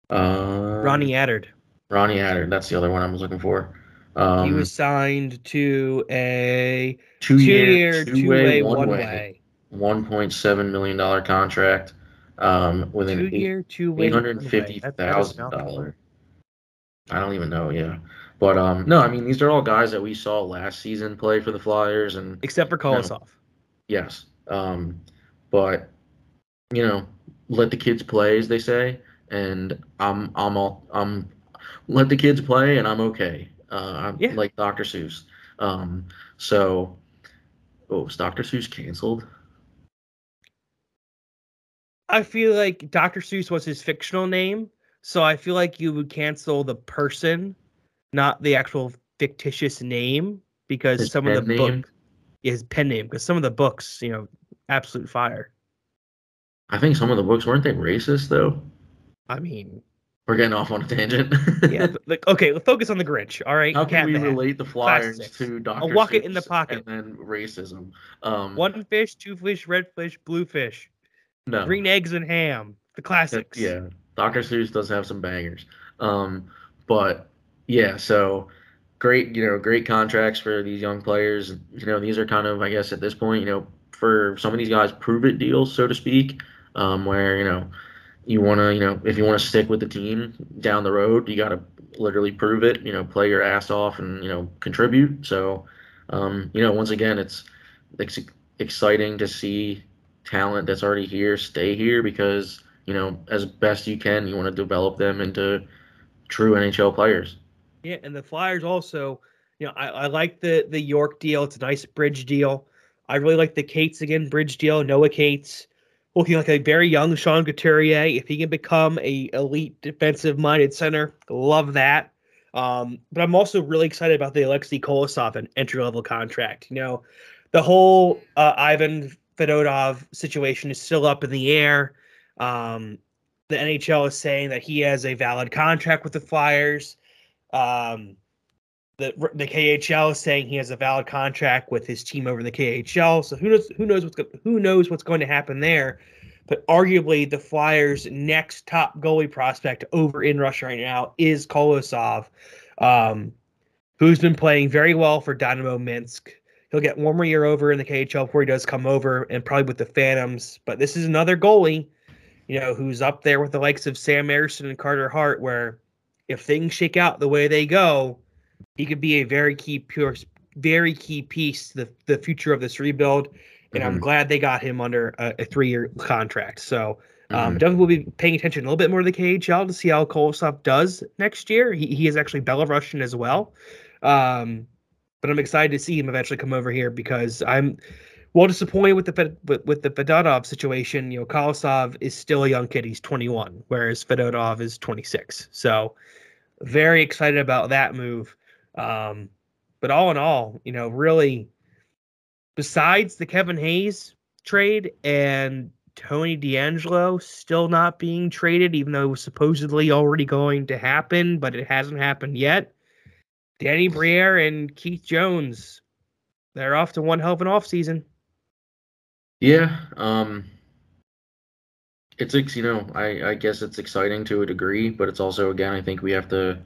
uh, Ronnie Attard. Ronnie Attard. That's the other one I was looking for. Um, he was signed to a two-year, two-year, two-way, one-way, one-way. one point seven million dollar contract, um, with an two-way, eight hundred fifty one-way. That- that is thousand dollar. I don't even know. Yeah, but um, no, I mean these are all guys that we saw last season play for the Flyers, and Except for Kolosov. yes, um, but you know, let the kids play, as they say, and I'm I'm all I'm let the kids play, and I'm okay. Uh, I'm Yeah. like Dr. Seuss. Um, so, oh, is Dr. Seuss canceled? I feel like Dr. Seuss was his fictional name, so I feel like you would cancel the person, not the actual fictitious name, because His some of the pen name? book his pen name, because some of the books, you know, absolute fire. I think some of the books weren't they racist though. I mean, We're getting off on a tangent. yeah, <laughs> like okay, let's focus on the Grinch. All right, How can we relate the Flyers six. to Dr. walk it in the pocket. and then racism? Um, One fish, two fish, red fish, blue fish, no. green eggs and ham, the classics. Yeah, Dr. Seuss does have some bangers. Um, but yeah, so great, you know, great contracts for these young players. You know, these are kind of, I guess, at this point, you know, for some of these guys, prove it deals, so to speak, um, where you know you want to, you know, if you want to stick with the team down the road, you got to literally prove it. You know, play your ass off and you know contribute. So, um, you know, once again, it's it's exciting to see talent that's already here stay here because you know as best you can you want to develop them into true nhl players Yeah, and the Flyers also, you know, I, I like the the York deal. It's a nice bridge deal. I really like the Cates again bridge deal. Noah Cates looking like a very young Sean Couturier. If he can become a elite defensive minded center, love that. Um, but I'm also really excited about the Alexei Kolosov entry level contract. You know, the whole uh, Ivan Fedotov situation is still up in the air. Um, the NHL is saying that he has a valid contract with the Flyers. Um, the the KHL is saying he has a valid contract with his team over in the KHL. So who knows who knows what's who knows what's going to happen there. But arguably, the Flyers' next top goalie prospect over in Russia right now is Kolosov, um, who's been playing very well for Dynamo Minsk. He'll get one more year over in the KHL before he does come over, and probably with the Phantoms. But this is another goalie, you know, who's up there with the likes of Sam Ersson and Carter Hart, where if things shake out the way they go, he could be a very key pure very key piece to the, the future of this rebuild and i'm Mhm. glad they got him under a, a three-year contract so um, Mhm. definitely will be paying attention a little bit more to the khl to see how Kolosov does next year he, he is actually belarusian as well um, but i'm excited to see him eventually come over here because i'm well disappointed with the with, with the Fedotov situation. You know, Kolosov is still a young kid; he's 21, whereas Fedotov is 26. So, very excited about that move. Um, but all in all, you know, really, besides the Kevin Hayes trade and Tony DeAngelo still not being traded, even though it was supposedly already going to happen, but it hasn't happened yet. Danny Briere and Keith Jones, they're off to one hell of an offseason. yeah um it's you know i i guess it's exciting to a degree but it's also again i think we have to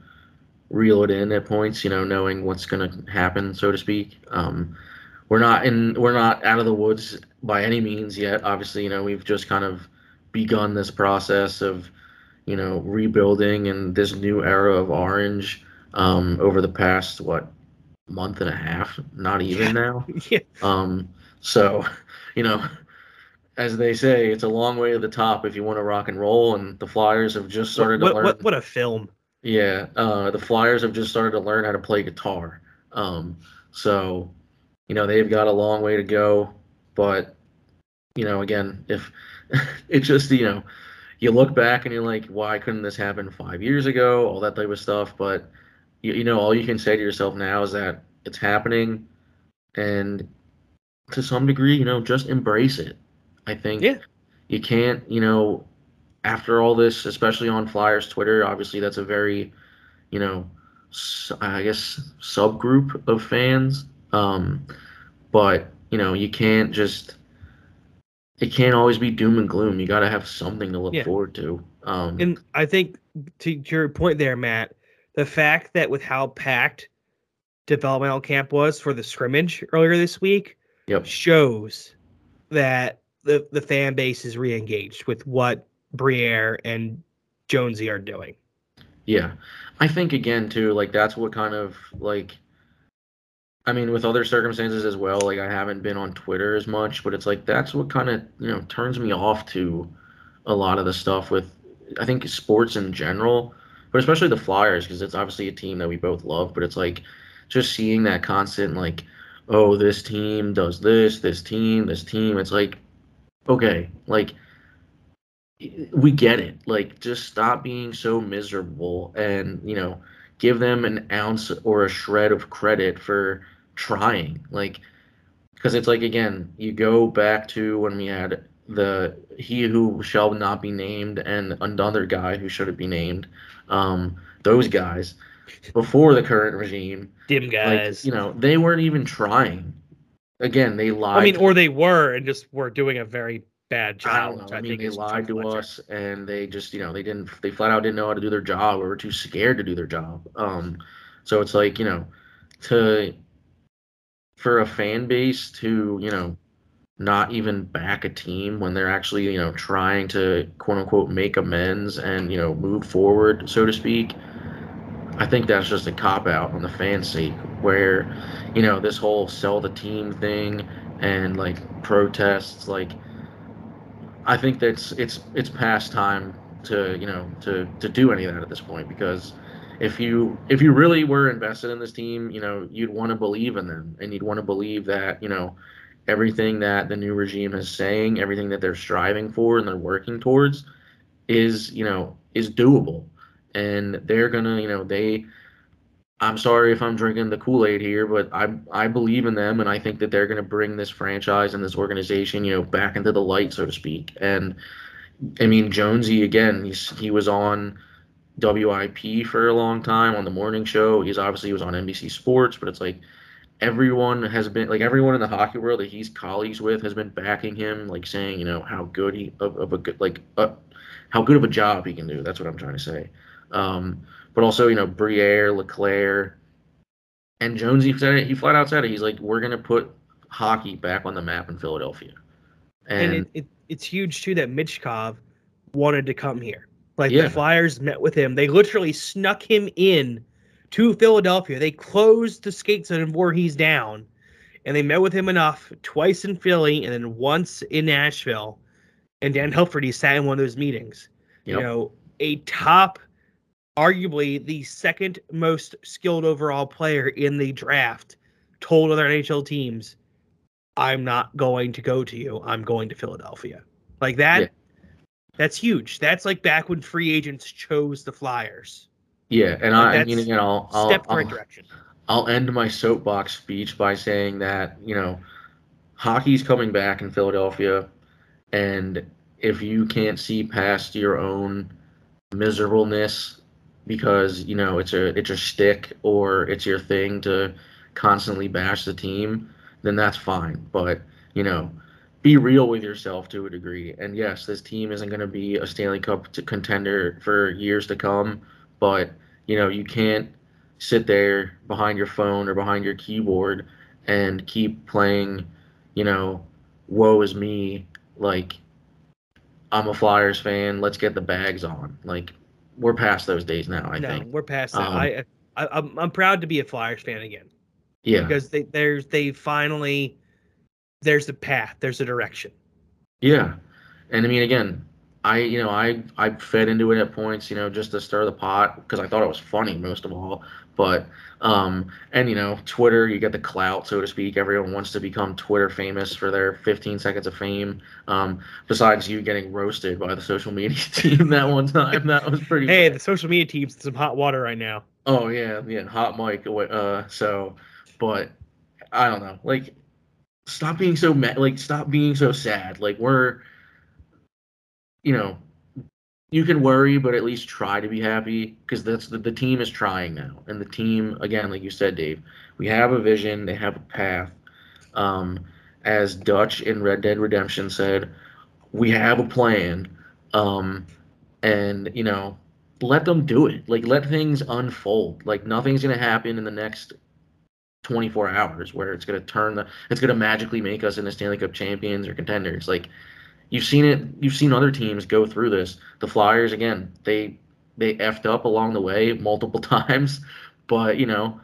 reel it in at points you know knowing what's going to happen so to speak. Um we're not in we're not out of the woods by any means yet. Obviously you know we've just kind of begun this process of you know rebuilding and this new era of orange um over the past what month and a half not even now <laughs> yeah. um so you know as they say it's a long way to the top if you want to rock and roll and the flyers have just started What, to learn what, what a film. yeah, uh, the Flyers have just started to learn how to play guitar. Um, so, you know, they've got a long way to go. But, you know, again, if <laughs> it just, you know, you look back and you're like, why couldn't this happen five years ago? All that type of stuff. But you, you know all you can say to yourself now is that it's happening, and to some degree, you know, just embrace it. I think Yeah. you can't, you know, after all this, especially on Flyers Twitter, obviously that's a very, you know, I guess subgroup of fans. Um, but you know, you can't just it can't always be doom and gloom. You got to have something to look Yeah. forward to. Um, And I think to your point there, Matt, the fact that with how packed developmental camp was for the scrimmage earlier this week yep. shows that the the fan base is re-engaged with what Briere and Jonesy are doing. Yeah. I think again too, like that's what kind of like I mean with other circumstances as well, like I haven't been on Twitter as much, but it's like that's what kind of, you know, turns me off to a lot of the stuff with I think sports in general, but especially the Flyers because it's obviously a team that we both love, but it's like just seeing that constant like oh, this team does this, this team, this team, it's like okay, like we get it. Like, just stop being so miserable and, you know, give them an ounce or a shred of credit for trying. Like, because it's like, again, you go back to when we had the he who shall not be named and another guy who shouldn't be named. Um, those guys before the current regime, Dim like, guys. you know, they weren't even trying. Again, they lied. I mean, or they were and just were doing a very bad I job. don't know. I mean, think they lied to us, and they just, you know, they didn't. They flat out didn't know how to do their job, or were too scared to do their job. Um, so it's like, you know, to for a fan base to, you know, not even back a team when they're actually, you know, trying to quote unquote make amends and you know move forward, so to speak. I think that's just a cop out on the sake, where, you know, this whole sell the team thing and like protests, like I think that's it's it's past time to you know to to do any of that at this point because if you if you really were invested in this team, you know you'd want to believe in them and you'd want to believe that you know everything that the new regime is saying, everything that they're striving for and they're working towards is you know is doable and they're gonna you know they I'm sorry if I'm drinking the Kool-Aid here, but I I believe in them, and I think that they're to bring this franchise and this organization, you know, back into the light, so to speak. And I mean, Jonesy again, he's he was on WIP for a long time on the morning show. He's obviously he was on NBC Sports, but it's like everyone has been like everyone in the hockey world that he's colleagues with has been backing him, like saying you know how good he of, of a good like uh, how good of a job he can do. That's what I'm trying to say. Um, but also, you know, Briere, Leclaire, and Jonesy said it. He flat out said it. He's like, we're gonna put hockey back on the map in Philadelphia. and And, it, it, it's huge too that Michkov wanted to come here. Like Yeah. the Flyers met with him. They literally snuck him in to Philadelphia. They closed the skates on him where he's down, and they met with him enough twice in Philly and then once in Nashville. And Dan Hilferty sat in one of those meetings. You know, a top, arguably the second most skilled overall player in the draft, told other NHL teams, I'm not going to go to you. I'm going to Philadelphia. Like that. Yeah. That's huge. That's like back when free agents chose the Flyers. Yeah, and Like, I, I mean, that's again, I'll I'll, Step the right I'll, direction. I'll end my soapbox speech by saying that you know, hockey's coming back in Philadelphia, and if you can't see past your own miserableness because you know it's a it's a stick or it's your thing to constantly bash the team, then that's fine. But you know, be real with yourself to a degree. And yes, this team isn't going to be a Stanley Cup contender for years to come, but you know, you can't sit there behind your phone or behind your keyboard and keep playing, you know, woe is me, like I'm a Flyers fan, let's get the bags on. Like we're past those days now, I no, think. we're past that. Um, I, I I'm I'm proud to be a Flyers fan again Yeah. because they there's they finally there's a path, there's a direction. Yeah, and I mean, again, I you know I I fed into it at points, you know, just to stir the pot because I thought it was funny most of all. But um, and you know, Twitter, you get the clout, so to speak. Everyone wants to become Twitter famous for their 15 seconds of fame. Um, besides you getting roasted by the social media <laughs> team that one time, that was pretty. Hey, the social media team's in some hot water right now. Oh yeah, yeah, hot mic. Uh, so, but I don't know. Like, stop being so mad. Like, stop being so sad. Like, we're, you know, you can worry, but at least try to be happy because that's the, the team is trying now, and the team again, like you said, Dave, we have a vision. They have a path. Um, as Dutch in Red Dead Redemption said, we have a plan. Um, and you know, let them do it. Like let things unfold. Like nothing's gonna happen in the next 24 hours where it's gonna turn the it's gonna magically make us into Stanley Cup champions or contenders. Like you've seen it you've seen other teams go through this. The Flyers again, they they effed up along the way multiple <laughs> times, but you know,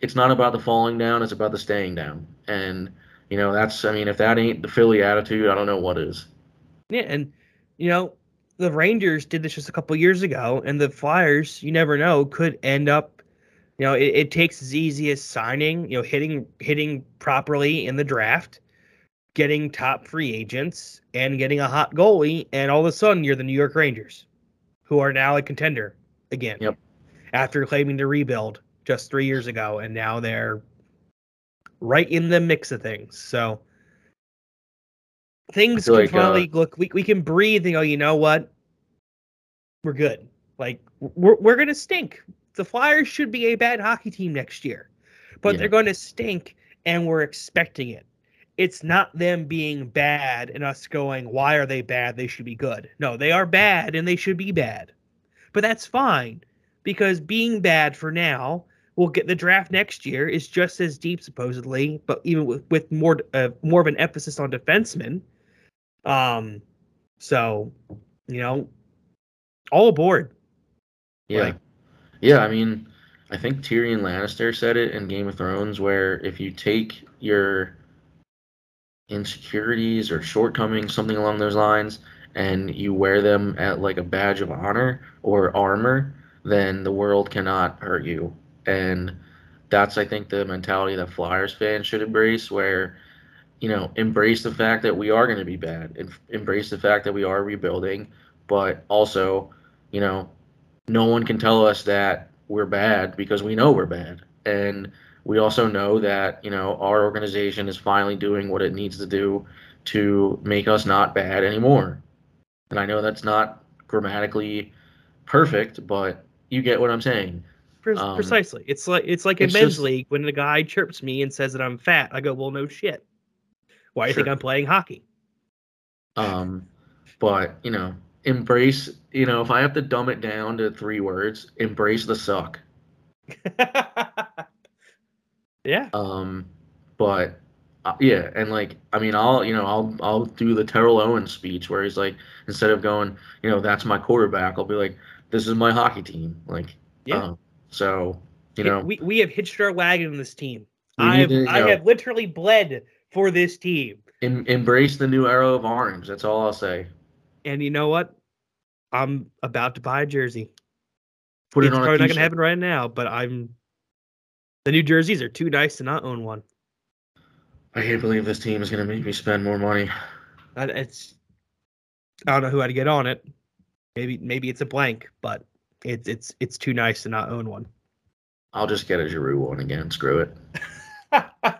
it's not about the falling down, it's about the staying down. And you know, that's I mean, if that ain't the Philly attitude, I don't know what is. Yeah, and you know, the Rangers did this just a couple years ago, and the Flyers, you never know, could end up. You know, it, it takes as easy as signing, you know, hitting hitting properly in the draft, getting top free agents, and getting a hot goalie, and all of a sudden you're the New York Rangers, who are now a contender again. Yep. After claiming to rebuild just three years ago, and now they're right in the mix of things. So things can like, finally uh, look. We we can breathe and go. You know what? We're good. Like we're we're gonna stink. The Flyers should be a bad hockey team next year, but Yeah. they're going to stink, and we're expecting it. It's not them being bad and us going, why are they bad? They should be good. No, they are bad and they should be bad. But that's fine because being bad for now will get the draft next year is just as deep supposedly, but even with, with more uh, more of an emphasis on defensemen. Um, so you know, all aboard. Yeah. Like- yeah, I mean, I think Tyrion Lannister said it in Game of Thrones where if you take your insecurities or shortcomings, something along those lines, and you wear them at like a badge of honor or armor, then the world cannot hurt you. And that's I think the mentality that Flyers fans should embrace where you know, embrace the fact that we are going to be bad, and embrace the fact that we are rebuilding, but also, you know, no one can tell us that we're bad because we know we're bad. And we also know that, you know, our organization is finally doing what it needs to do to make us not bad anymore. And I know that's not grammatically perfect, but you get what I'm saying. Um, Precisely. It's like it's like in it's men's just- league when the guy chirps me and says that I'm fat. I go, well, no shit. Why do you think I'm playing hockey? Um, but, you know, embrace, you know, if I have to dumb it down to three words, embrace the suck. <laughs> yeah. Um, but uh, yeah, and like I mean, I'll you know I'll I'll do the Terrell Owens speech where he's like instead of going you know that's my quarterback, I'll be like this is my hockey team. Like Yeah. uh, so you know we, we have hitched our wagon in this team. I've, to, I know- have literally bled for this team. em- embrace the new era of orange. That's all I'll say. And you know what? I'm about to buy a jersey. Put it's it on probably not gonna happen right now, but I'm the new jerseys are too nice to not own one. I can't believe this team is gonna make me spend more money. I- It's I don't know who I'd get on it. Maybe maybe it's a blank, but it's it's it's too nice to not own one. I'll just get a Giroux one again. Screw it. <laughs>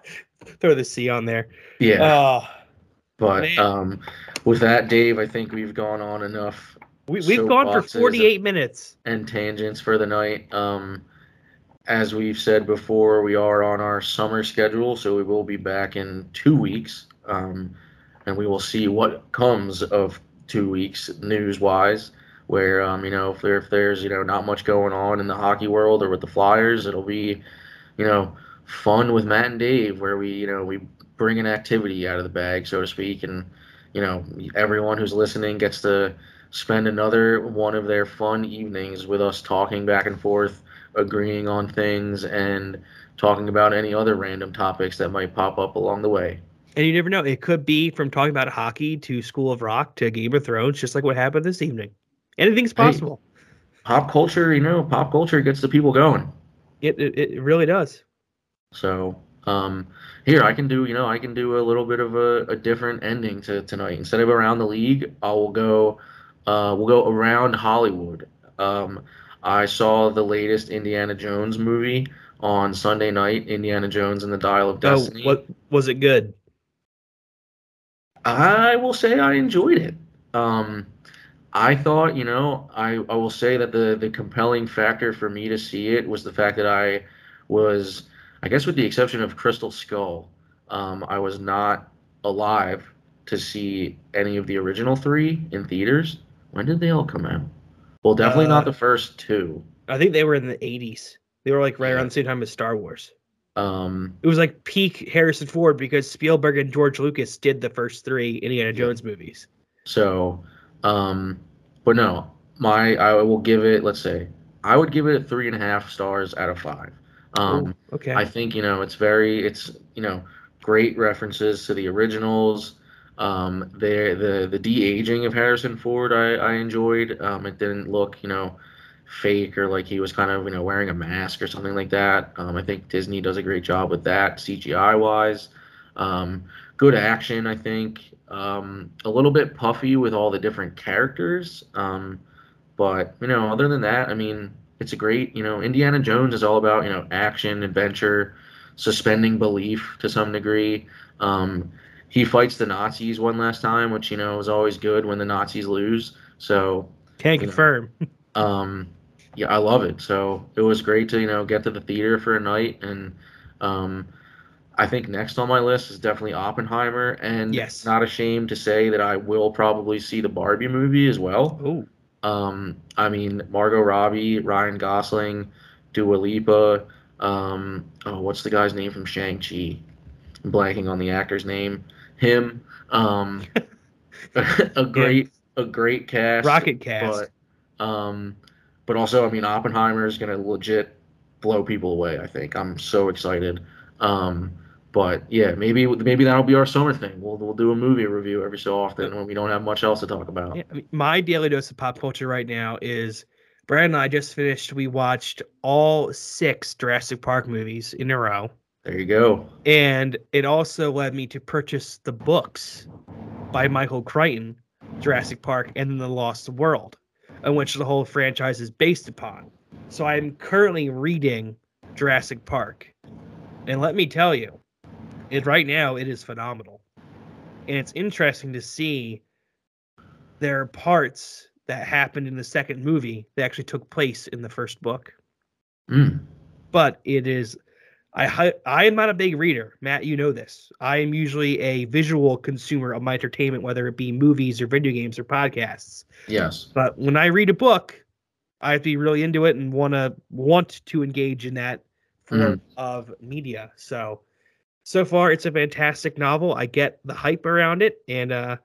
Throw the C on there. Yeah. Oh, but man. um, with that, Dave, I think we've gone on enough we, we've gone for Soapboxes and- 48 minutes. and tangents for the night. Um, as we've said before, we are on our summer schedule, so we will be back in two weeks, um, and we will see what comes of two weeks news wise. Where um, you know if, there, if there's you know not much going on in the hockey world or with the Flyers, it'll be you know fun with Matt and Dave, where we you know we bring an activity out of the bag, so to speak, and you know everyone who's listening gets to spend another one of their fun evenings with us talking back and forth, agreeing on things, and talking about any other random topics that might pop up along the way. And you never know. It could be from talking about hockey to School of Rock to Game of Thrones, just like what happened this evening. Anything's possible. Pop culture, you know, pop culture gets the people going. It, it it really does. So um, here I can do, you know, I can do a little bit of a, a different ending to tonight. Instead of around the league, I will go, uh, we'll go around Hollywood. Um, I saw the latest Indiana Jones movie on Sunday night, Indiana Jones and the Dial of Oh, Destiny. what was it good? I will say I enjoyed it. Um, I thought, you know, I, I will say that the the compelling factor for me to see it was the fact that I was, I guess, with the exception of Crystal Skull, um, I was not alive to see any of the original three in theaters. When did they all come out? Well, definitely Uh, not the first two. I think they were in the 80s. They were like right Yeah. around the same time as Star Wars. Um, It was like peak Harrison Ford because Spielberg and George Lucas did the first three Indiana Yeah. Jones movies. So, um, but no, my I will give it. Let's say I would give it three and a half stars out of five. Um, Ooh, okay. I think you know it's very it's you know great references to the originals. Um, the the the de aging of Harrison Ford I I enjoyed. Um, it didn't look you know fake or like he was kind of you know wearing a mask or something like that. Um, I think Disney does a great job with that CGI wise. Um, good action, I think. Um, a little bit puffy with all the different characters. Um, but you know, other than that, I mean, it's a great. You know, Indiana Jones is all about you know action, adventure, suspending belief to some degree. Um, he fights the Nazis one last time, which you know is always good when the Nazis lose. So Can know, confirm. <laughs> um, yeah, I love it. So it was great to you know get to the theater for a night, and um, I think next on my list is definitely Oppenheimer, and Yes. not ashamed to say that I will probably see the Barbie movie as well. Oh, Um, I mean Margot Robbie, Ryan Gosling, Dua Lipa. Um, oh, what's the guy's name from Shang Chi? Blanking on the actor's name. Him. Um, <laughs> <laughs> a great, a great cast. Rocket Cast. But, um, but also, I mean, Oppenheimer is gonna legit blow people away. I think I'm so excited. Um, but yeah, maybe maybe that'll be our summer thing. We'll we'll do a movie review every so often when we don't have much else to talk about. Yeah, I mean, my daily dose of pop culture right now is Brad and I just finished. We watched all six Jurassic Park movies in a row, There you go. and it also led me to purchase the books by Michael Crichton, Jurassic Park, and then The Lost World, on which the whole franchise is based upon. So I'm currently reading Jurassic Park, and let me tell you, it right now it is phenomenal, and it's interesting to see there are parts that happened in the second movie that actually took place in the first book. Mm. But it is, I I am not a big reader, Matt. You know this. I am usually a visual consumer of my entertainment, whether it be movies or video games or podcasts. Yes. But when I read a book, I have to be really into it and want to want to engage in that form of media. So, so far it's a fantastic novel. I get the hype around it, and uh,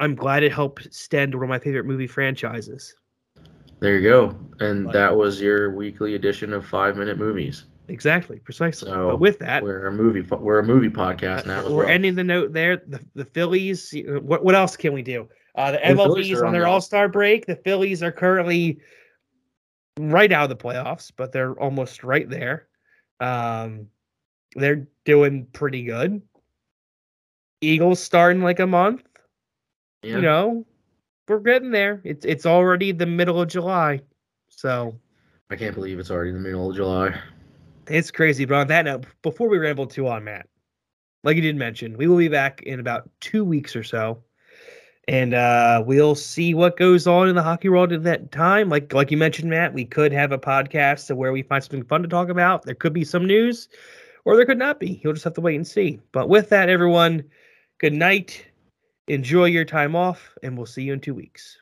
I'm glad it helped stem one of my favorite movie franchises. There you go. And But- that was your weekly edition of Five Minute Movies. Exactly, precisely. So, but with that, We're a movie. We're a movie podcast now. we're well. ending the note there. The the Phillies. What what else can we do? Uh, the MLB's on their All Star break. The Phillies are currently right out of the playoffs, but they're almost right there. Um, they're doing pretty good. Eagles starting like a month. Yeah. You know, we're getting there. It's it's already the middle of July, so I can't believe it's already the middle of July. It's crazy. But on that note, before we ramble too on, Matt, like you did mention, we will be back in about two weeks or so. And uh, we'll see what goes on in the hockey world at that time. Like like you mentioned, Matt, we could have a podcast where we find something fun to talk about. There could be some news, or there could not be. You'll just have to wait and see. But with that, everyone, good night. Enjoy your time off, and we'll see you in two weeks.